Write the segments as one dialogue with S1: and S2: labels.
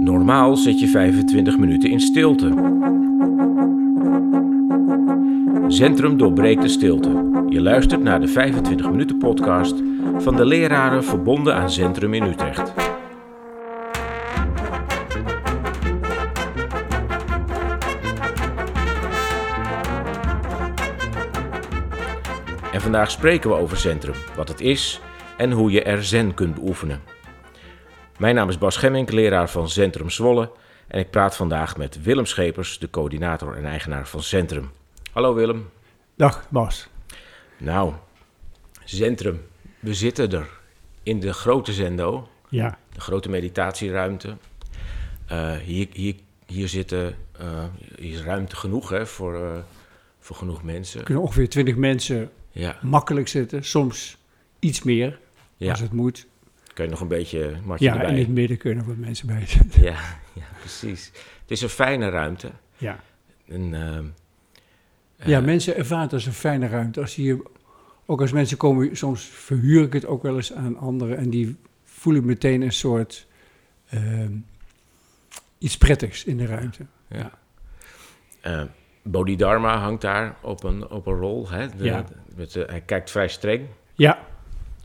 S1: Normaal zit je 25 minuten in stilte. Centrum doorbreekt de stilte. Je luistert naar de 25 minuten podcast van de leraren verbonden aan Centrum in Utrecht. En vandaag spreken we over Centrum, wat het is en hoe je er zen kunt beoefenen. Mijn naam is Bas Gemmink, leraar van Centrum Zwolle. En ik praat vandaag met Willem Schepers, de coördinator en eigenaar van Centrum. Hallo Willem.
S2: Dag Bas.
S1: Nou, Centrum. We zitten er in de grote zendo.
S2: Ja.
S1: De grote meditatieruimte. Uh, hier, hier, hier, zitten, uh, hier is ruimte genoeg hè, voor, uh, voor genoeg mensen. Er
S2: kunnen ongeveer 20 mensen ja. makkelijk zitten. Soms iets meer, ja. als het moet.
S1: Kun je nog een beetje matje
S2: ja,
S1: erbij.
S2: in het midden kunnen wat mensen bij zitten.
S1: Ja, ja, precies. Het is een fijne ruimte.
S2: Ja.
S1: En,
S2: ja, mensen ervaren het als een fijne ruimte. Als hier, ook als mensen komen, soms verhuur ik het ook wel eens aan anderen en die voelen meteen een soort uh, iets prettigs in de ruimte.
S1: Ja. ja. Uh, Bodhidharma hangt daar op een, op een rol. Hè? De,
S2: ja.
S1: met, hij kijkt vrij streng.
S2: Ja.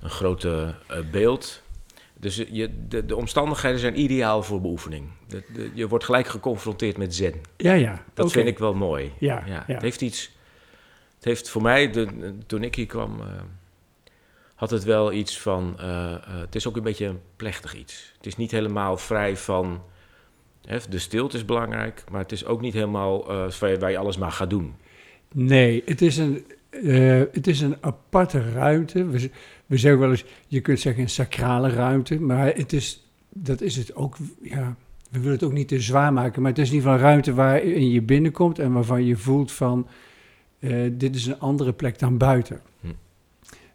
S1: Een grote beeld. Dus je, de, de, omstandigheden zijn ideaal voor beoefening. De, de, je wordt gelijk geconfronteerd met zen.
S2: Ja, ja.
S1: Dat vind ik wel mooi.
S2: Ja, ja,
S1: Het heeft iets... Het heeft voor mij, de, toen ik hier kwam, uh, had het wel iets van... Uh, uh, het is ook een beetje een plechtig iets. Het is niet helemaal vrij van... Hè, de stilte is belangrijk, maar het is ook niet helemaal waar je alles maar gaat doen.
S2: Nee, het is een, het is een aparte ruimte. We, we zeggen wel eens, je kunt zeggen een sacrale ruimte, maar het is, dat is het ook, ja, we willen het ook niet te zwaar maken, maar het is in ieder geval een ruimte waarin je binnenkomt en waarvan je voelt van, uh, dit is een andere plek dan buiten.
S1: Hm.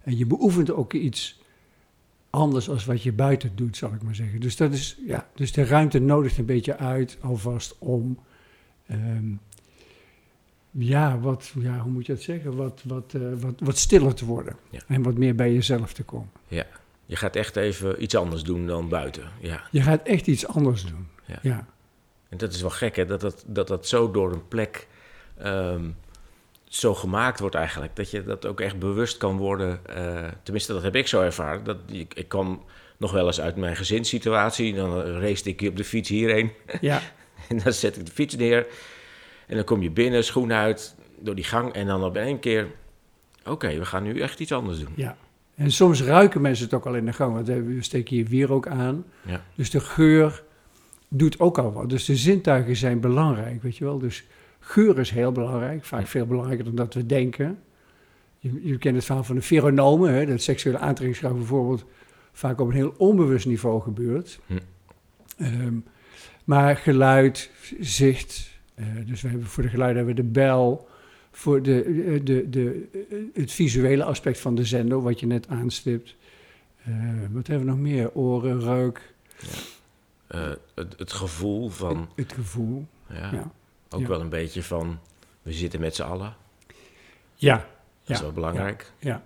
S2: En je beoefent ook iets anders als wat je buiten doet, zal ik maar zeggen. Dus, dat is, ja, dus de ruimte nodigt een beetje uit alvast om... Um, ja, wat, ja, hoe moet je dat zeggen? Wat, wat, uh, wat, wat stiller te worden.
S1: Ja.
S2: En wat meer bij jezelf te komen.
S1: Ja, je gaat echt even iets anders doen dan buiten. Ja.
S2: Je gaat echt iets anders doen.
S1: Ja.
S2: ja.
S1: En dat is wel gek, hè? Dat dat, dat, dat zo door een plek um, zo gemaakt wordt eigenlijk. Dat je dat ook echt bewust kan worden. Uh, tenminste, dat heb ik zo ervaren. Dat, ik, ik kwam nog wel eens uit mijn gezinssituatie. Dan race ik op de fiets hierheen.
S2: Ja.
S1: en dan zet ik de fiets neer. En dan kom je binnen, schoen uit, door die gang. En dan op één keer, oké, okay, we gaan nu echt iets anders doen.
S2: Ja. En soms ruiken mensen het ook al in de gang. Want we steken hier weer ook aan.
S1: Ja.
S2: Dus de geur doet ook al wat. Dus de zintuigen zijn belangrijk, weet je wel. Dus geur is heel belangrijk. Vaak veel belangrijker dan dat we denken. Je, je kent het verhaal van de pheronomen. Hè, dat seksuele aantrekkingskracht bijvoorbeeld vaak op een heel onbewust niveau gebeurt.
S1: Hm.
S2: Um, maar geluid, zicht, dus we hebben voor de geluiden hebben we de bel, voor de, de, de, de, het visuele aspect van de zender, wat je net aanstipt. Wat hebben we nog meer? Oren, reuk.
S1: Ja. Het, het, gevoel van.
S2: Het, het gevoel.
S1: Ja.
S2: ja.
S1: Ook ja. wel een beetje van. We zitten met z'n allen.
S2: Ja.
S1: Dat is wel belangrijk.
S2: Ja. ja.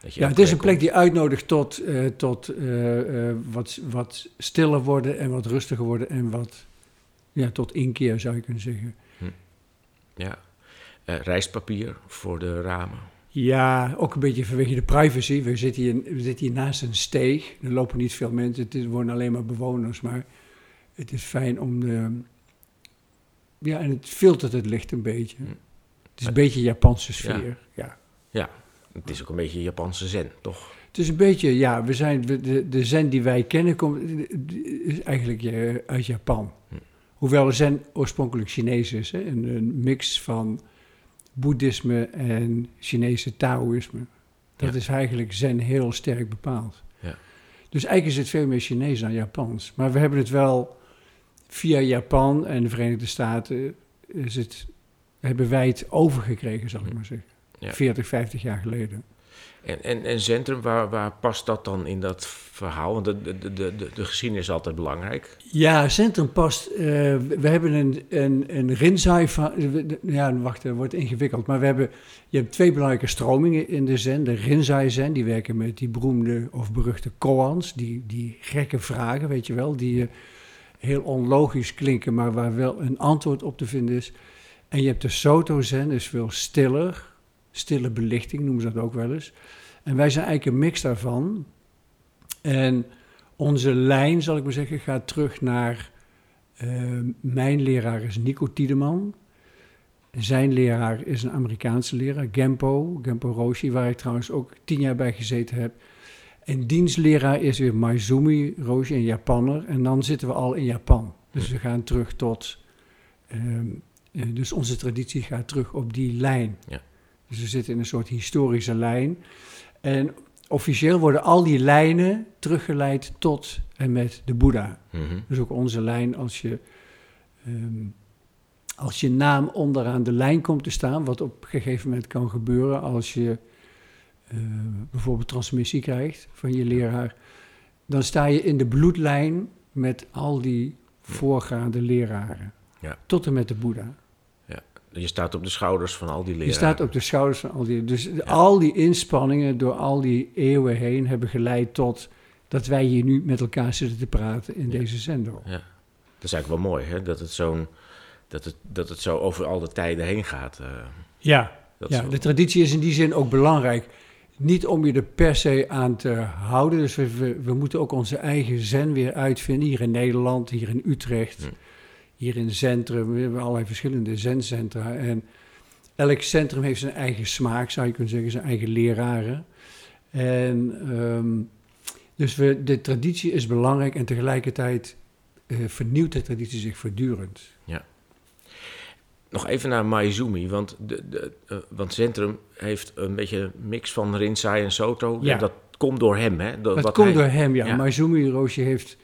S1: Dat je
S2: ja, het is een plek die uitnodigt tot, uh, tot uh, uh, wat, wat stiller worden en wat rustiger worden en wat ja, tot inkeer zou je kunnen zeggen.
S1: Hm. Ja, rijstpapier voor de ramen.
S2: Ja, ook een beetje vanwege de privacy. We zitten hier, we zitten hier naast een steeg. Er lopen niet veel mensen, het worden alleen maar bewoners. Maar het is fijn om de... Ja, en het filtert het licht een beetje.
S1: Hm.
S2: Het is een beetje Japanse sfeer, ja.
S1: ja. ja. Het is ook een beetje Japanse zen, toch?
S2: Het is een beetje, ja, we zijn, de, de zen die wij kennen komt, is eigenlijk uh, uit Japan.
S1: Hm.
S2: Hoewel zen oorspronkelijk Chinees is, hè? Een, een, mix van boeddhisme en Chinese Taoïsme. Dat
S1: ja.
S2: is eigenlijk zen heel sterk bepaald.
S1: Ja.
S2: Dus eigenlijk is het veel meer Chinees dan Japans. Maar we hebben het wel via Japan en de Verenigde Staten, is het, hebben wij het overgekregen, zal ik maar zeggen.
S1: Ja.
S2: 40, 50 jaar geleden.
S1: En, en, en centrum, waar, waar past dat dan in dat verhaal? Want de, de, de, de, de geschiedenis is altijd belangrijk.
S2: Ja, centrum past. Uh, we hebben een, een, een Rinzai van. Ja, wacht, dat wordt ingewikkeld. Maar we hebben. Je hebt twee belangrijke stromingen in de Zen. De Rinzai-Zen, die werken met die beroemde of beruchte koans. Die, die gekke vragen, weet je wel. Die, heel onlogisch klinken, maar waar wel een antwoord op te vinden is. En je hebt de Soto Zen, is veel stiller, stille belichting noemen ze dat ook wel eens. En wij zijn eigenlijk een mix daarvan. En onze lijn, zal ik maar zeggen, gaat terug naar... Uh, mijn leraar is Nico Tiedeman. Zijn leraar is een Amerikaanse leraar, Gempo, Gempo Roshi, waar ik trouwens ook tien jaar bij gezeten heb. En dienstleraar is weer Maizumi Roshi, een Japanner. En dan zitten we al in Japan. Dus we gaan terug tot... Um, dus onze traditie gaat terug op die lijn. Ja. Dus we zitten in een soort historische lijn. En officieel worden al die lijnen teruggeleid tot en met de Boeddha. Mm Dus ook onze lijn, als je, um, als je naam onderaan de lijn komt te staan, wat op een gegeven moment kan gebeuren als je uh, bijvoorbeeld transmissie krijgt van je leraar, dan sta je in de bloedlijn met al die voorgaande leraren. Ja. Tot en met de Boeddha.
S1: Je staat op de schouders van al die leraren.
S2: Je staat op de schouders van al die... Dus al die inspanningen door al die eeuwen heen hebben geleid tot... dat wij hier nu met elkaar zitten te praten in deze zender. Ja,
S1: dat is eigenlijk wel mooi, hè? Dat het, zo'n, dat het, dat het zo over al de tijden heen gaat. Uh,
S2: ja, ja de traditie is in die zin ook belangrijk. Niet om je er per se aan te houden. Dus we, we, moeten ook onze eigen zen weer uitvinden. Hier in Nederland, hier in Utrecht... Hm hier in het centrum. We hebben allerlei verschillende zencentra. En elk centrum heeft zijn eigen smaak, zou je kunnen zeggen, zijn eigen leraren. En um, dus we, de traditie is belangrijk en tegelijkertijd uh, vernieuwt de traditie zich voortdurend.
S1: Ja. Nog even naar Maizumi, want, de, de, uh, want Centrum heeft een beetje een mix van Rinsai en Soto. Ja. En dat komt door hem, hè?
S2: Dat, dat komt door hem, ja. ja. Maizumi Roosje heeft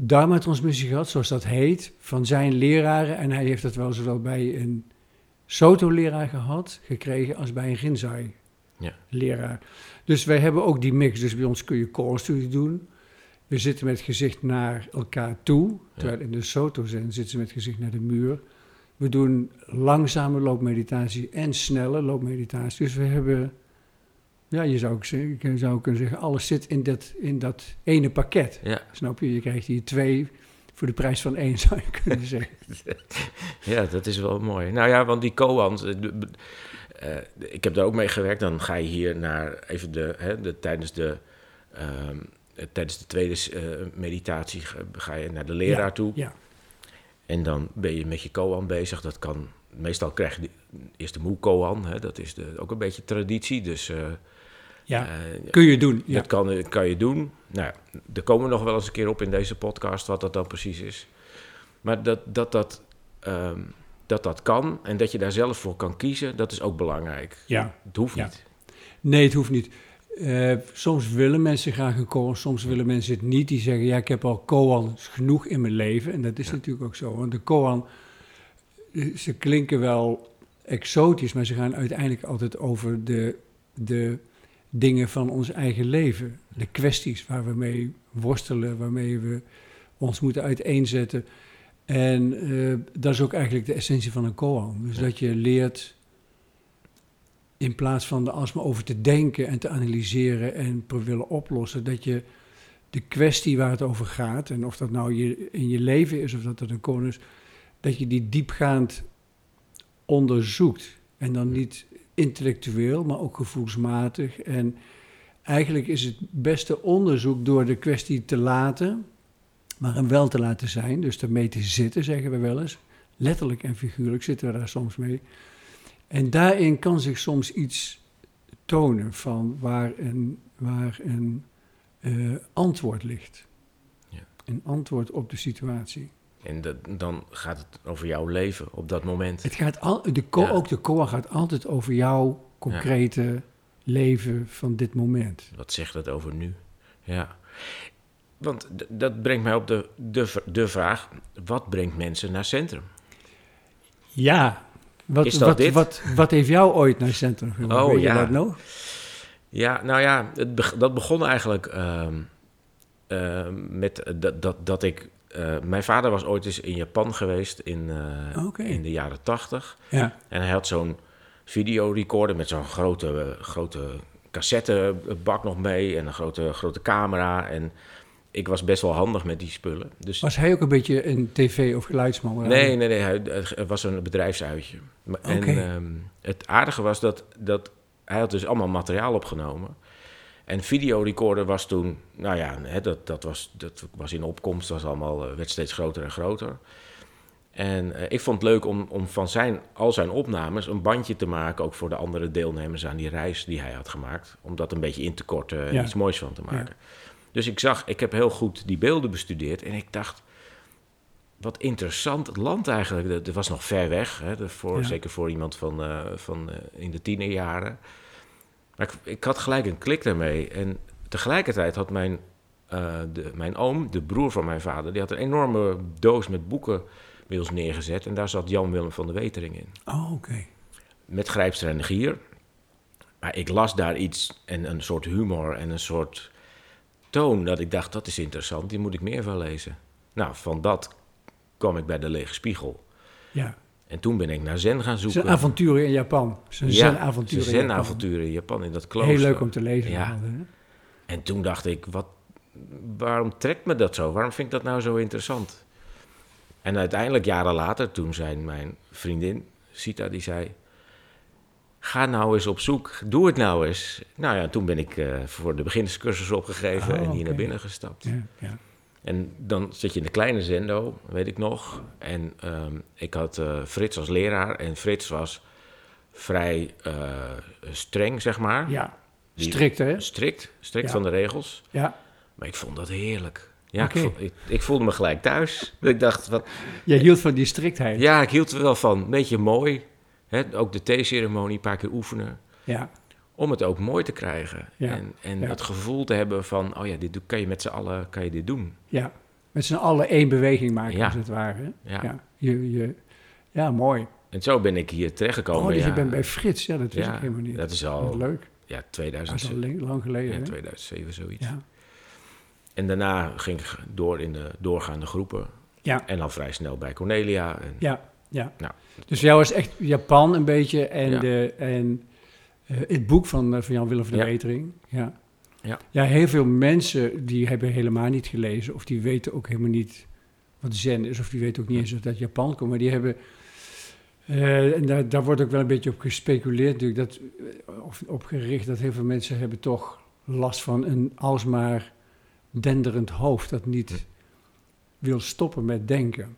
S2: Dharma-transmissie gehad, zoals dat heet, van zijn leraren. En hij heeft dat wel zowel bij een Soto-leraar gehad, gekregen, als bij een Rinzai-leraar. Ja. Dus wij hebben ook die mix. Dus bij ons kun je core-studie doen. We zitten met het gezicht naar elkaar toe, terwijl in de Soto-zen zitten ze met het gezicht naar de muur. We doen langzame loopmeditatie en snelle loopmeditatie. Dus we hebben ja, je zou, je zou kunnen zeggen, alles zit in dat, in dat ene pakket. Ja. Snap je? Je krijgt hier twee voor de prijs van één, zou je kunnen zeggen.
S1: ja, dat is wel mooi. Nou ja, want die koans, uh, ik heb daar ook mee gewerkt. Dan ga je hier naar even de, hè, de tijdens de... Uh, tijdens de tweede uh, meditatie ga je naar de leraar ja, toe. Ja. En dan ben je met je koan bezig. Dat kan, meestal krijg je de, eerst de moe koan. Hè, dat is de, ook een beetje traditie. Dus
S2: ja, uh, kun je doen.
S1: Ja. Dat kan, kan je doen. Nou, er komen we nog wel eens een keer op in deze podcast wat dat dan precies is. Maar dat dat, dat, um, dat, dat kan en dat je daar zelf voor kan kiezen, dat is ook belangrijk. Ja. Het hoeft ja. niet.
S2: Nee, het hoeft niet. Uh, soms willen mensen graag een koan, soms willen mensen het niet. Die zeggen, ja, ik heb al koans genoeg in mijn leven. En dat is ja. natuurlijk ook zo. Want de koan, eh, ze klinken wel exotisch, maar ze gaan uiteindelijk altijd over de, de dingen van ons eigen leven. De kwesties waar we mee worstelen, waarmee we ons moeten uiteenzetten. En uh, dat is ook eigenlijk de essentie van een koan. Dus dat je leert in plaats van er alsmaar over te denken en te analyseren en willen oplossen, dat je de kwestie waar het over gaat, en of dat nou je, in je leven is of dat dat een koan is, dat je die diepgaand onderzoekt. En dan niet intellectueel, maar ook gevoelsmatig. En eigenlijk is het beste onderzoek door de kwestie te laten, maar hem wel te laten zijn. Dus ermee te zitten, zeggen we wel eens. Letterlijk en figuurlijk zitten we daar soms mee. En daarin kan zich soms iets tonen van waar een, waar een uh, antwoord ligt. Ja. Een antwoord op de situatie.
S1: En dan gaat het over jouw leven op dat moment.
S2: Het gaat al, de ja. Ook de koa gaat altijd over jouw concrete ja. leven van dit moment.
S1: Wat zegt dat over nu? Ja. Want dat brengt mij op de, de, de vraag: wat brengt mensen naar centrum?
S2: Ja, wat, wat, dit? Wat, wat heeft jou ooit naar centrum
S1: gebracht? Oh Weet ja. dat nog? Ja, nou ja, het, dat begon eigenlijk uh, uh, met dat, dat, dat ik uh, mijn vader was ooit eens in Japan geweest in, uh, okay. in de jaren tachtig. Ja. En hij had zo'n videorecorder met zo'n grote, grote cassettebak nog mee en een grote, grote camera. En ik was best wel handig met die spullen. Dus
S2: Was hij ook een beetje een tv- of geluidsman?
S1: Nee, nee, nee. hij- Het was een bedrijfsuitje. En ehm, het aardige was dat, dat hij had dus allemaal materiaal opgenomen. En videorecorder was toen, nou ja, hè, dat, dat, was, dat was in opkomst, was allemaal, eh, werd steeds groter en groter. En eh, ik vond het leuk om, om van zijn, al zijn opnames een bandje te maken, ook voor de andere deelnemers aan die reis die hij had gemaakt. Om dat een beetje in te korten en
S2: Ja.
S1: iets moois van te maken. Dus ik zag, ik heb heel goed die beelden bestudeerd en ik dacht, wat interessant het land eigenlijk. Dat, was nog ver weg, hè, dat voor,
S2: Ja.
S1: zeker voor iemand van, eh, van in de tienerjaren. Maar ik, ik had gelijk een klik daarmee. En tegelijkertijd had mijn, eh, de, mijn oom, de broer van mijn vader, die had een enorme doos met boeken bij ons neergezet. En daar zat Jan Willem van de Wetering in.
S2: Oh, oké.
S1: Met Grijpster en Gier. Maar ik las daar iets en een soort humor en een soort toon dat ik dacht, dat is interessant, die moet ik meer van lezen. Nou, van dat kwam ik bij de Lege Spiegel.
S2: Ja.
S1: En toen ben ik naar Zen gaan
S2: Zijn
S1: zoeken.
S2: avonturen in Japan. Zijn
S1: Ja,
S2: zen-avonturen
S1: zijn
S2: in Japan.
S1: in Japan, in dat klooster.
S2: Heel leuk om te lezen.
S1: Ja. En toen dacht ik, wat, waarom trekt me dat zo? Waarom vind ik dat nou zo interessant? En uiteindelijk, jaren later, toen zei mijn vriendin, Sita, die zei... Ga nou eens op zoek, doe het nou eens. Nou ja, toen ben ik eh, voor de beginnerscursus opgegeven
S2: Oh,
S1: en hier naar binnen gestapt.
S2: Ja, ja.
S1: En dan zit je in de kleine zendo, weet ik nog. En ehm, ik had eh, Frits als leraar. En Frits was vrij eh, streng, zeg maar.
S2: ja.
S1: Die-
S2: Strikt, hè?
S1: Strikt, strikt
S2: Ja.
S1: van de regels.
S2: Ja.
S1: Maar ik vond dat heerlijk. Ja, ik, vo- ik, ik voelde me gelijk thuis. Ik dacht, wat,
S2: Jij hield van die striktheid.
S1: ja, ik hield er wel van. Een beetje mooi. Hè, ook de theeceremonie een paar keer oefenen.
S2: Ja.
S1: Om het ook mooi te krijgen.
S2: Ja.
S1: En, en
S2: Ja.
S1: het gevoel te hebben van, oh ja, dit kan je met z'n allen kan je dit doen.
S2: ja. Met z'n allen één beweging maken,
S1: Ja.
S2: als het ware.
S1: Ja.
S2: Ja. Je, je, ja, mooi.
S1: En zo ben ik hier terechtgekomen.
S2: Oh, dus je bent bij Frits. Ja, dat wist ik helemaal niet.
S1: Dat is al
S2: leuk.
S1: ja,
S2: Dat
S1: 2000,
S2: is al lang geleden,
S1: ja,
S2: hè?
S1: 2007 zoiets. En daarna ging ik door in de doorgaande groepen.
S2: Ja.
S1: En dan vrij snel bij Cornelia. En,
S2: Ja, ja.
S1: Nou.
S2: Dus jou was echt Japan een beetje en, de, en het boek van, eh, van Jan-Willem van de
S1: Ja.
S2: Wetering. Ja.
S1: Ja.
S2: ja, heel veel mensen die hebben helemaal niet gelezen of die weten ook helemaal niet wat zen is of die weten ook niet eens dat dat Japan komt. Maar die hebben, eh, en daar, daar wordt ook wel een beetje op gespeculeerd natuurlijk, dat, eh, of op gericht dat heel veel mensen hebben toch last van een alsmaar denderend hoofd dat niet wil stoppen met denken.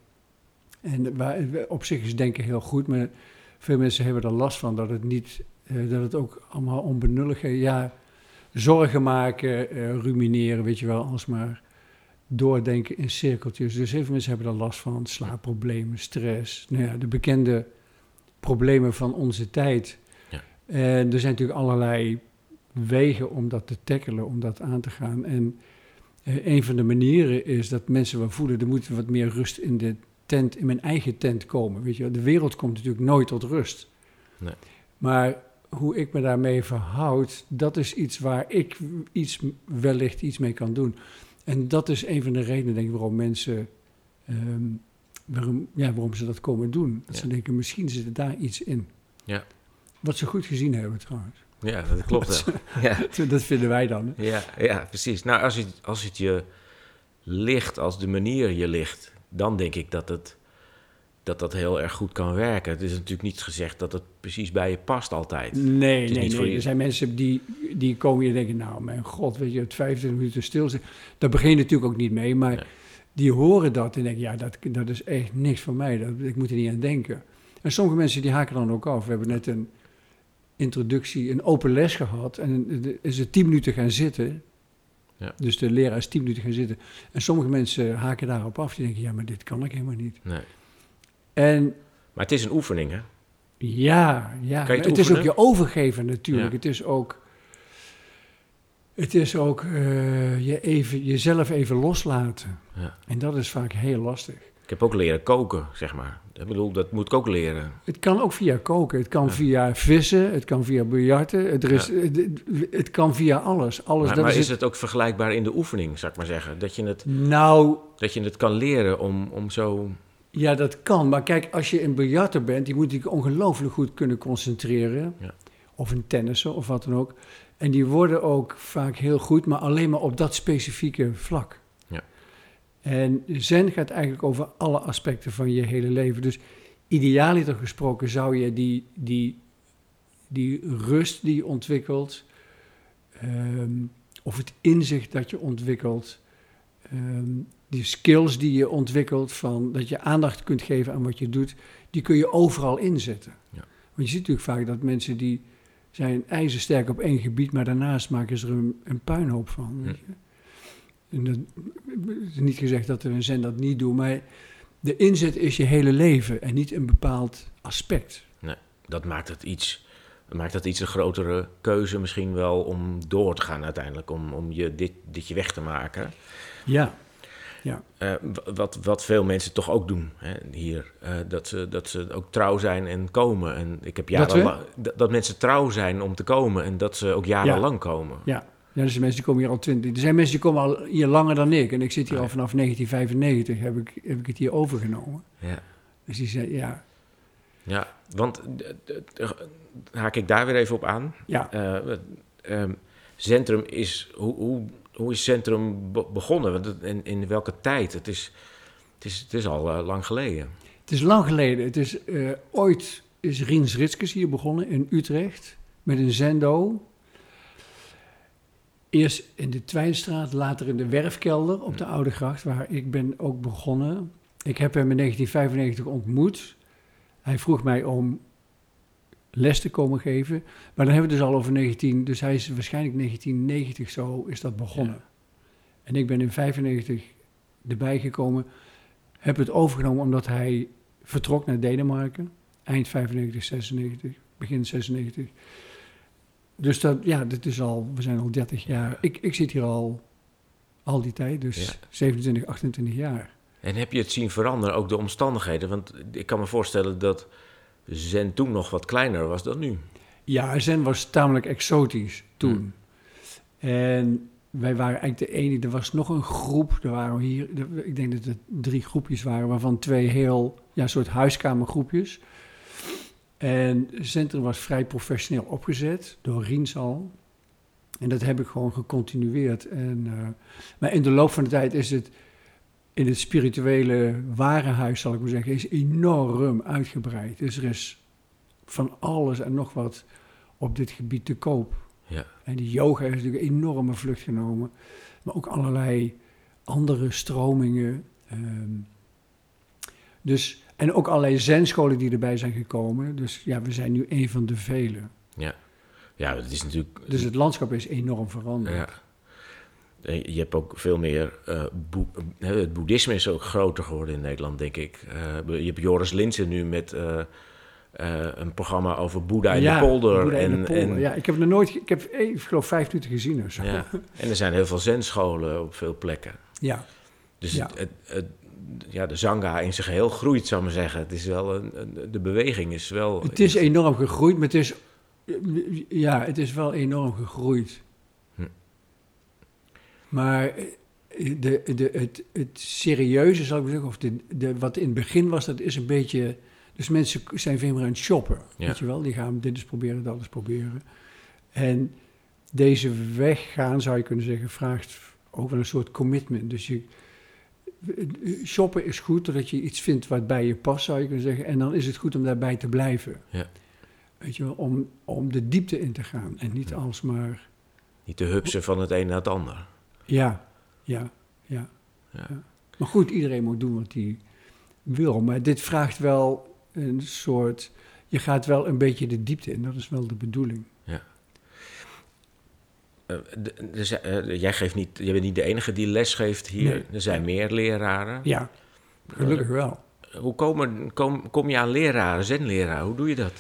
S2: En waar, op zich is denken heel goed, maar veel mensen hebben er last van dat het niet, eh, dat het ook allemaal onbenullig is. Ja, zorgen maken, eh, rumineren, weet je wel, alsmaar doordenken in cirkeltjes. Dus heel veel mensen hebben er last van, slaapproblemen, stress. Nou ja, de bekende problemen van onze tijd.
S1: Ja.
S2: En er zijn natuurlijk allerlei wegen om dat te tackelen, om dat aan te gaan. En eh, een van de manieren is dat mensen wel voelen, er moet wat meer rust in de tent, in mijn eigen tent komen. Weet je, de wereld komt natuurlijk nooit tot rust.
S1: Nee.
S2: Maar hoe ik me daarmee verhoud, dat is iets waar ik iets, wellicht iets mee kan doen. En dat is een van de redenen, denk ik, waarom mensen, ehm, waarom, ja, waarom ze dat komen doen. Dat
S1: Ja.
S2: ze denken, misschien zit er daar iets in.
S1: Ja.
S2: Wat ze goed gezien hebben trouwens.
S1: Ja, dat klopt wel. ja.
S2: Dat vinden wij dan. Hè?
S1: Ja, ja, precies. Nou, als het, als het je ligt, als de manier je ligt, dan denk ik dat het, dat dat heel erg goed kan werken. Het is natuurlijk niet gezegd dat het precies bij je past altijd.
S2: Nee, nee, nee.
S1: je-
S2: Er zijn mensen die, die komen hier en denken, nou mijn god, weet je, het 25 minuten stilzitten. Daar begin je natuurlijk ook niet mee, maar
S1: Nee.
S2: die horen dat en denken, ja, dat, dat is echt niks voor mij. Dat, ik moet er niet aan denken. En sommige mensen die haken dan ook af. We hebben net een introductie, een open les gehad en is er 10 minuten gaan zitten.
S1: Ja.
S2: Dus de leraar is 10 minuten gaan zitten. En sommige mensen haken daarop af. Die denken, ja, maar dit kan ik helemaal niet.
S1: Nee.
S2: En
S1: Maar het is een oefening, hè?
S2: ja, ja.
S1: Kan je het
S2: het is ook je overgeven natuurlijk.
S1: Ja.
S2: Het is ook, het is ook eh, je even, jezelf even loslaten.
S1: Ja.
S2: En dat is vaak heel lastig.
S1: Ik heb ook leren koken, zeg maar. Ik bedoel, dat moet ik ook leren.
S2: Het kan ook via koken, het kan
S1: Ja.
S2: via vissen, het kan via biljarten, het, is, het, het kan via alles. alles
S1: Maar,
S2: dat
S1: maar
S2: is
S1: is het ook vergelijkbaar in de oefening, zou ik maar zeggen? Dat je het,
S2: Nou,
S1: dat je het kan leren om, om zo...
S2: ja, dat kan. Maar kijk, als je een biljarter bent, die moet zich ongelooflijk goed kunnen concentreren.
S1: Ja.
S2: Of een tennissen of wat dan ook. En die worden ook vaak heel goed, maar alleen maar op dat specifieke vlak.
S1: Ja.
S2: En zen gaat eigenlijk over alle aspecten van je hele leven. Dus idealiter gesproken zou je die, die, die rust die je ontwikkelt, ehm, of het inzicht dat je ontwikkelt, ehm, die skills die je ontwikkelt, van dat je aandacht kunt geven aan wat je doet, die kun je overal inzetten.
S1: Ja.
S2: Want je ziet natuurlijk vaak dat mensen die zijn ijzersterk op één gebied, maar daarnaast maken ze er een, een puinhoop van. Weet je? En dat, het is niet gezegd dat we een zen dat niet doen, maar de inzet is je hele leven en niet een bepaald aspect.
S1: Dat maakt het iets, maakt het iets een grotere keuze misschien wel om door te gaan uiteindelijk. Om, om je dit, dit je weg te maken.
S2: Ja,
S1: Eh, w- wat, wat veel mensen toch ook doen hè, hier. eh, dat, ze, dat ze ook trouw zijn en komen. En ik heb jarenlang... Dat, dat mensen trouw zijn om te komen. En dat ze ook jarenlang komen.
S2: ja. Ja, dus mensen die komen hier al twintig. Er zijn mensen die komen al hier langer dan ik. En ik zit hier
S1: Ah,
S2: al
S1: ja.
S2: vanaf 1995, heb ik, heb ik het hier overgenomen.
S1: Ja.
S2: Dus die zei, ja,
S1: Ja, want haak ik daar weer even op aan.
S2: ja.
S1: Eh, ehm, Centrum is, hoe, hoe, hoe is Centrum be- begonnen? In, in welke tijd? Het is, het is, het is al eh, lang geleden.
S2: Het is lang geleden. Het is, eh, ooit is Riens Ritskes hier begonnen in Utrecht met een zendo. Eerst in de Twijnstraat, later in de Werfkelder op de Oude Gracht, waar ik ben ook begonnen. Ik heb hem in 1995 ontmoet. Hij vroeg mij om les te komen geven. Maar dan hebben we het dus al over 19... Dus hij is waarschijnlijk 1990 zo is dat begonnen. En ik ben in 95 erbij gekomen. Heb het overgenomen omdat hij vertrok naar Denemarken. Eind 95, 96, begin 96. Dus dat, ja, dit is al, we zijn al 30 jaar. Ik, ik zit hier al, al die tijd, dus
S1: Ja.
S2: 27, 28 jaar.
S1: En heb je het zien veranderen, ook de omstandigheden? Want ik kan me voorstellen dat Zen toen nog wat kleiner was dan nu.
S2: Ja, Zen was tamelijk exotisch toen. En wij waren eigenlijk de enige. Er was nog een groep. Er waren hier, er- ik denk dat het drie groepjes waren, waarvan twee heel, ja, soort huiskamergroepjes. En het centrum was vrij professioneel opgezet door Riens al. En dat heb ik gewoon gecontinueerd. En, eh, maar in de loop van de tijd is het in het spirituele warenhuis, zal ik maar zeggen, is enorm uitgebreid. Dus er is van alles en nog wat op dit gebied te koop.
S1: Ja.
S2: En die yoga heeft natuurlijk een enorme vlucht genomen. Maar ook allerlei andere stromingen. ehm. dus, en ook allerlei zenscholen die erbij zijn gekomen. Dus ja, we zijn nu een van de vele.
S1: Ja, het is natuurlijk...
S2: Dus het landschap is enorm veranderd.
S1: Ja. Je hebt ook veel meer... eh, boe- het boeddhisme is ook groter geworden in Nederland, denk ik. Eh, je hebt Joris Linsen nu met eh, een programma over Boeddha in
S2: Ja,
S1: de polder.
S2: Boeddha
S1: en,
S2: de polder.
S1: En,
S2: ja, ik heb er nooit, ik heb, ik geloof vijf minuten gezien of zo.
S1: ja. en er zijn heel veel zenscholen op veel plekken.
S2: ja.
S1: Dus
S2: Ja.
S1: het, het, het- ja, de zanga in zijn geheel groeit, zou ik maar zeggen. Het is wel een, een- de beweging is wel...
S2: Het is enorm gegroeid, maar het is, ja, het is wel enorm gegroeid. Maar eh, de, de, het, het serieuze, zal ik maar zeggen, of de, de, wat in het begin was, dat is een beetje... Dus mensen zijn veel meer aan het shoppen,
S1: Ja.
S2: weet je wel. Die gaan dit eens proberen, dat eens proberen. En deze weg gaan, zou je kunnen zeggen, vraagt ook wel een soort commitment. Dus je, shoppen is goed, doordat je iets vindt wat bij je past, zou je kunnen zeggen. En dan is het goed om daarbij te blijven.
S1: Ja.
S2: Weet je wel, om, om de diepte in te gaan en niet
S1: Ja.
S2: alsmaar...
S1: Niet te hupsen van het een naar het ander.
S2: Ja, ja, ja,
S1: Ja.
S2: ja. Maar goed, iedereen moet doen wat hij wil. Maar dit vraagt wel een soort... Je gaat wel een beetje de diepte in, dat is wel de bedoeling.
S1: Eh, de- eh, jij, geeft niet, jij bent niet de enige die les geeft hier.
S2: Nee.
S1: Er zijn meer leraren.
S2: Ja, gelukkig wel.
S1: Hoe komen, kom, kom je aan leraren, zenleraren? Hoe doe je dat?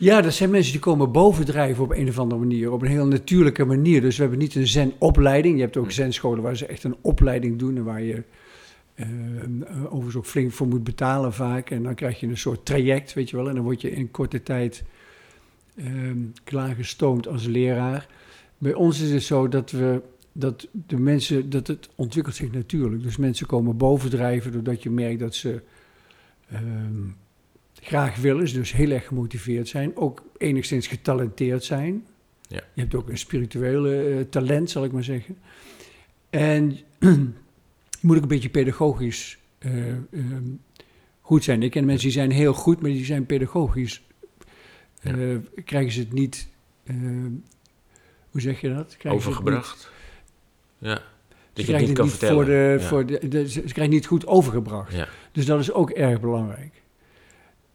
S2: Ja, dat zijn mensen die komen bovendrijven op een of andere manier, op een heel natuurlijke manier. Dus we hebben niet een zen-opleiding. Je hebt ook zenscholen waar ze echt een opleiding doen en waar je eh, overigens ook flink voor moet betalen vaak. En dan krijg je een soort traject, weet je wel. En dan word je in korte tijd ehm, klaargestoomd als leraar. Bij ons is het zo dat we dat de mensen, dat het ontwikkelt zich natuurlijk. Dus mensen komen bovendrijven doordat je merkt dat ze ehm, graag willen, dus heel erg gemotiveerd zijn, ook enigszins getalenteerd zijn.
S1: Ja.
S2: Je hebt ook een spirituele eh, talent, zal ik maar zeggen. En moet ook een beetje pedagogisch eh, ehm, goed zijn. Ik ken mensen die zijn heel goed, maar die zijn pedagogisch.
S1: Ja.
S2: eh, krijgen ze het niet. ehm, hoe zeg je dat? Krijgen
S1: Overgebracht. Ja. Dat
S2: ze
S1: je het niet
S2: krijgen
S1: kan
S2: het
S1: vertellen.
S2: Voor de,
S1: Ja.
S2: voor de, de- ze ze krijgen het niet goed overgebracht.
S1: Ja.
S2: Dus dat is ook erg belangrijk.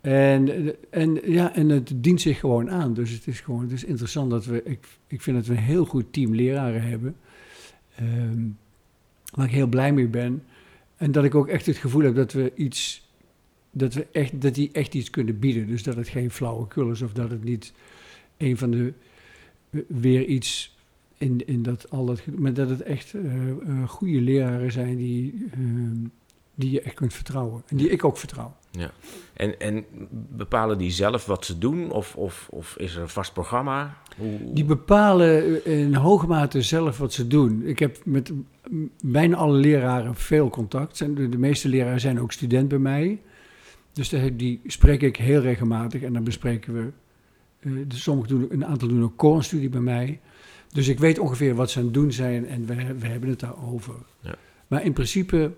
S2: En, en, ja, en het dient zich gewoon aan. Dus het is gewoon het is interessant dat we. Ik, ik vind dat we een heel goed team leraren hebben. ehm, waar ik heel blij mee ben. En dat ik ook echt het gevoel heb dat we iets. Dat, we echt, dat die echt iets kunnen bieden. Dus dat het geen flauwekul is of dat het niet een van de. weer iets in, in dat al dat. Maar dat het echt eh, eh, goede leraren zijn die. ehm, die je echt kunt vertrouwen. En die ik ook vertrouw.
S1: En, en bepalen die zelf wat ze doen? Of, of, of is er een vast programma? Hoe,
S2: Die bepalen in hoge mate zelf wat ze doen. Ik heb met bijna alle leraren veel contact. De, meeste leraren zijn ook student bij mij. Dus die spreek ik heel regelmatig en dan bespreken we. eh, dus sommigen doen, een aantal doen ook core-studie bij mij. Dus ik weet ongeveer wat ze aan het doen zijn en we, we hebben het daarover.
S1: Ja.
S2: Maar in principe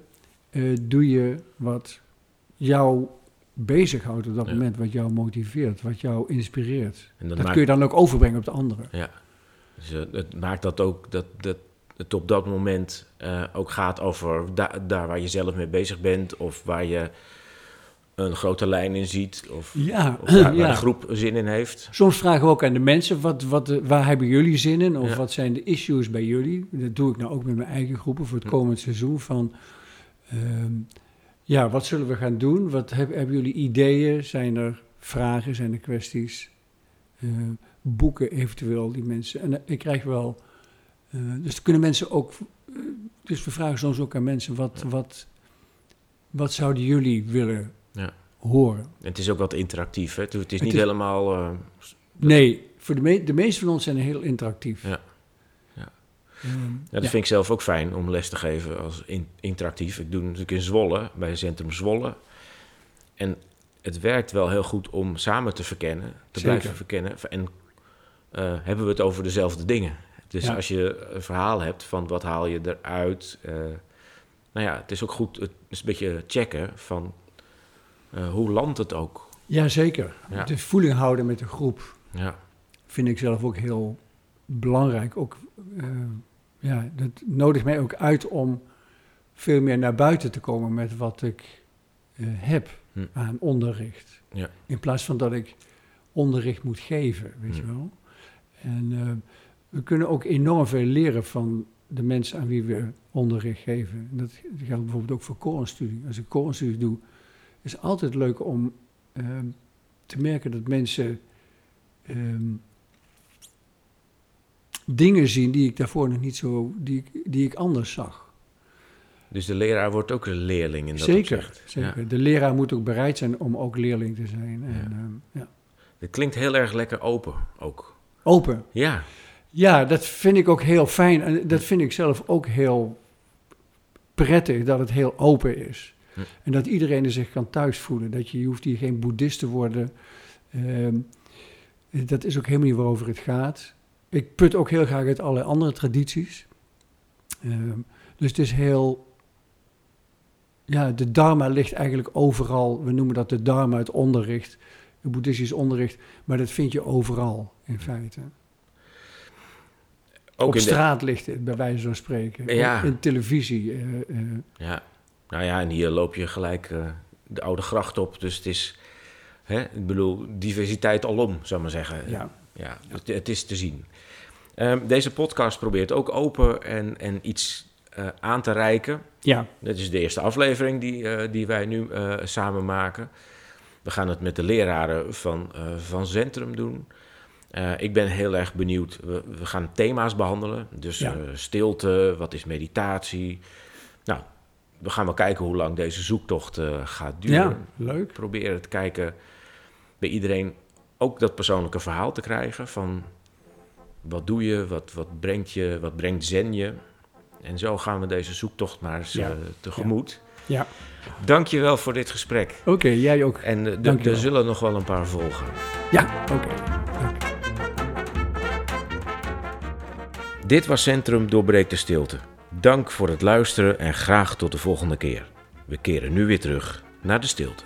S2: eh, doe je wat jou bezighoudt op dat
S1: Ja.
S2: moment, wat jou motiveert, wat jou inspireert.
S1: en
S2: Dat
S1: maakt,
S2: kun je dan ook overbrengen op de anderen.
S1: ja. Dus, eh, het maakt dat ook dat, dat het op dat moment eh, ook gaat over da- daar waar je zelf mee bezig bent. Of waar je een grote lijn in ziet. Of,
S2: Ja,
S1: of waar, waar
S2: ja.
S1: de groep zin in heeft.
S2: Soms vragen we ook aan de mensen, wat, wat, waar hebben jullie zin in? Of
S1: Ja.
S2: wat zijn de issues bij jullie? Dat doe ik nou ook met mijn eigen groepen voor het komend seizoen. Van, ehm, ja, wat zullen we gaan doen? Wat heb- hebben jullie ideeën? Zijn er vragen? Zijn er kwesties? Eh, boeken eventueel die mensen. En eh, ik krijg wel... eh, dus kunnen mensen ook... dus we vragen soms ook aan mensen, wat,
S1: Ja.
S2: wat, wat zouden jullie willen
S1: Ja.
S2: horen?
S1: En het is ook wat interactief. Hè? Het is
S2: Het
S1: niet
S2: is-
S1: helemaal...
S2: Nee, voor de, me- de meeste van ons zijn heel interactief.
S1: Ja. Ja.
S2: Ehm,
S1: Ja, dat
S2: ja.
S1: vind ik zelf ook fijn om les te geven als in- interactief. Ik doe natuurlijk in Zwolle, bij Centrum Zwolle. En het werkt wel heel goed om samen te verkennen, te
S2: Zeker.
S1: blijven verkennen. En eh, hebben we het over dezelfde dingen. Dus
S2: Ja.
S1: als je een verhaal hebt van wat haal je eruit. eh nou ja, het is ook goed, het is een beetje checken van eh, hoe landt het ook.
S2: Ja, zeker.
S1: Ja.
S2: De voeling houden met de groep
S1: Ja,
S2: vind ik zelf ook heel belangrijk. Ook, eh, ja, dat nodigt mij ook uit om veel meer naar buiten te komen met wat ik eh, heb
S1: Hm.
S2: aan onderricht.
S1: Ja.
S2: In plaats van dat ik onderricht moet geven, weet je
S1: Hm.
S2: wel. En eh, we kunnen ook enorm veel leren van de mensen aan wie we onderricht geven. Dat geldt bijvoorbeeld ook voor korenstudie. Als ik korenstudie doe, is het altijd leuk om te merken dat mensen ehm, dingen zien die ik daarvoor nog niet zo, die ik, die ik anders zag.
S1: dus de leraar wordt ook een leerling in dat
S2: zeker,
S1: opzicht.
S2: zeker.
S1: Ja.
S2: De leraar moet ook bereid zijn om ook leerling te zijn. En,
S1: Ja.
S2: ehm, ja.
S1: Het klinkt heel erg lekker open ook.
S2: Open.
S1: Ja,
S2: Ja, dat vind ik ook heel fijn. En dat vind ik zelf ook heel prettig, dat het heel open is.
S1: Hm.
S2: En dat iedereen er zich kan thuis voelen. Dat je, je hoeft hier geen boeddhist te worden. Ehm, dat is ook helemaal niet waarover het gaat. Ik put ook heel graag uit allerlei andere tradities. Ehm, dus het is heel... Ja, de dharma ligt eigenlijk overal. We noemen dat de dharma, het onderricht. Het boeddhistisch onderricht. Maar dat vind je overal, in feite.
S1: ook
S2: Op
S1: in de,
S2: straat ligt het, bij wijze van spreken.
S1: Ja.
S2: In televisie. eh, eh,
S1: Ja, nou ja, en hier loop je gelijk eh, de oude gracht op. Dus het is, hè, ik bedoel, diversiteit alom, zou ik maar zeggen.
S2: ja.
S1: Ja, het, het is te zien. Ehm, deze podcast probeert ook open en, en iets eh, aan te reiken.
S2: ja,
S1: Dit is de eerste aflevering die, eh, die wij nu eh, samen maken. We gaan het met de leraren van, van Centrum doen. Ik ben heel erg benieuwd. We, we gaan thema's behandelen. Dus
S2: Ja.
S1: stilte, wat is meditatie? Nou, we gaan wel kijken hoe lang deze zoektocht gaat duren.
S2: ja, leuk.
S1: Proberen te kijken bij iedereen ook dat persoonlijke verhaal te krijgen. Van wat doe je, wat, wat brengt je, wat brengt zen je? En zo gaan we deze zoektocht
S2: Ja.
S1: eh, tegemoet.
S2: Ja,
S1: Dank je wel voor dit gesprek.
S2: oké, jij ook.
S1: En eh, er zullen nog wel een paar volgen.
S2: Ja, oké.
S1: Dit was Centrum Doorbreek de Stilte. Dank voor het luisteren en graag tot de volgende keer. We keren nu weer terug naar de stilte.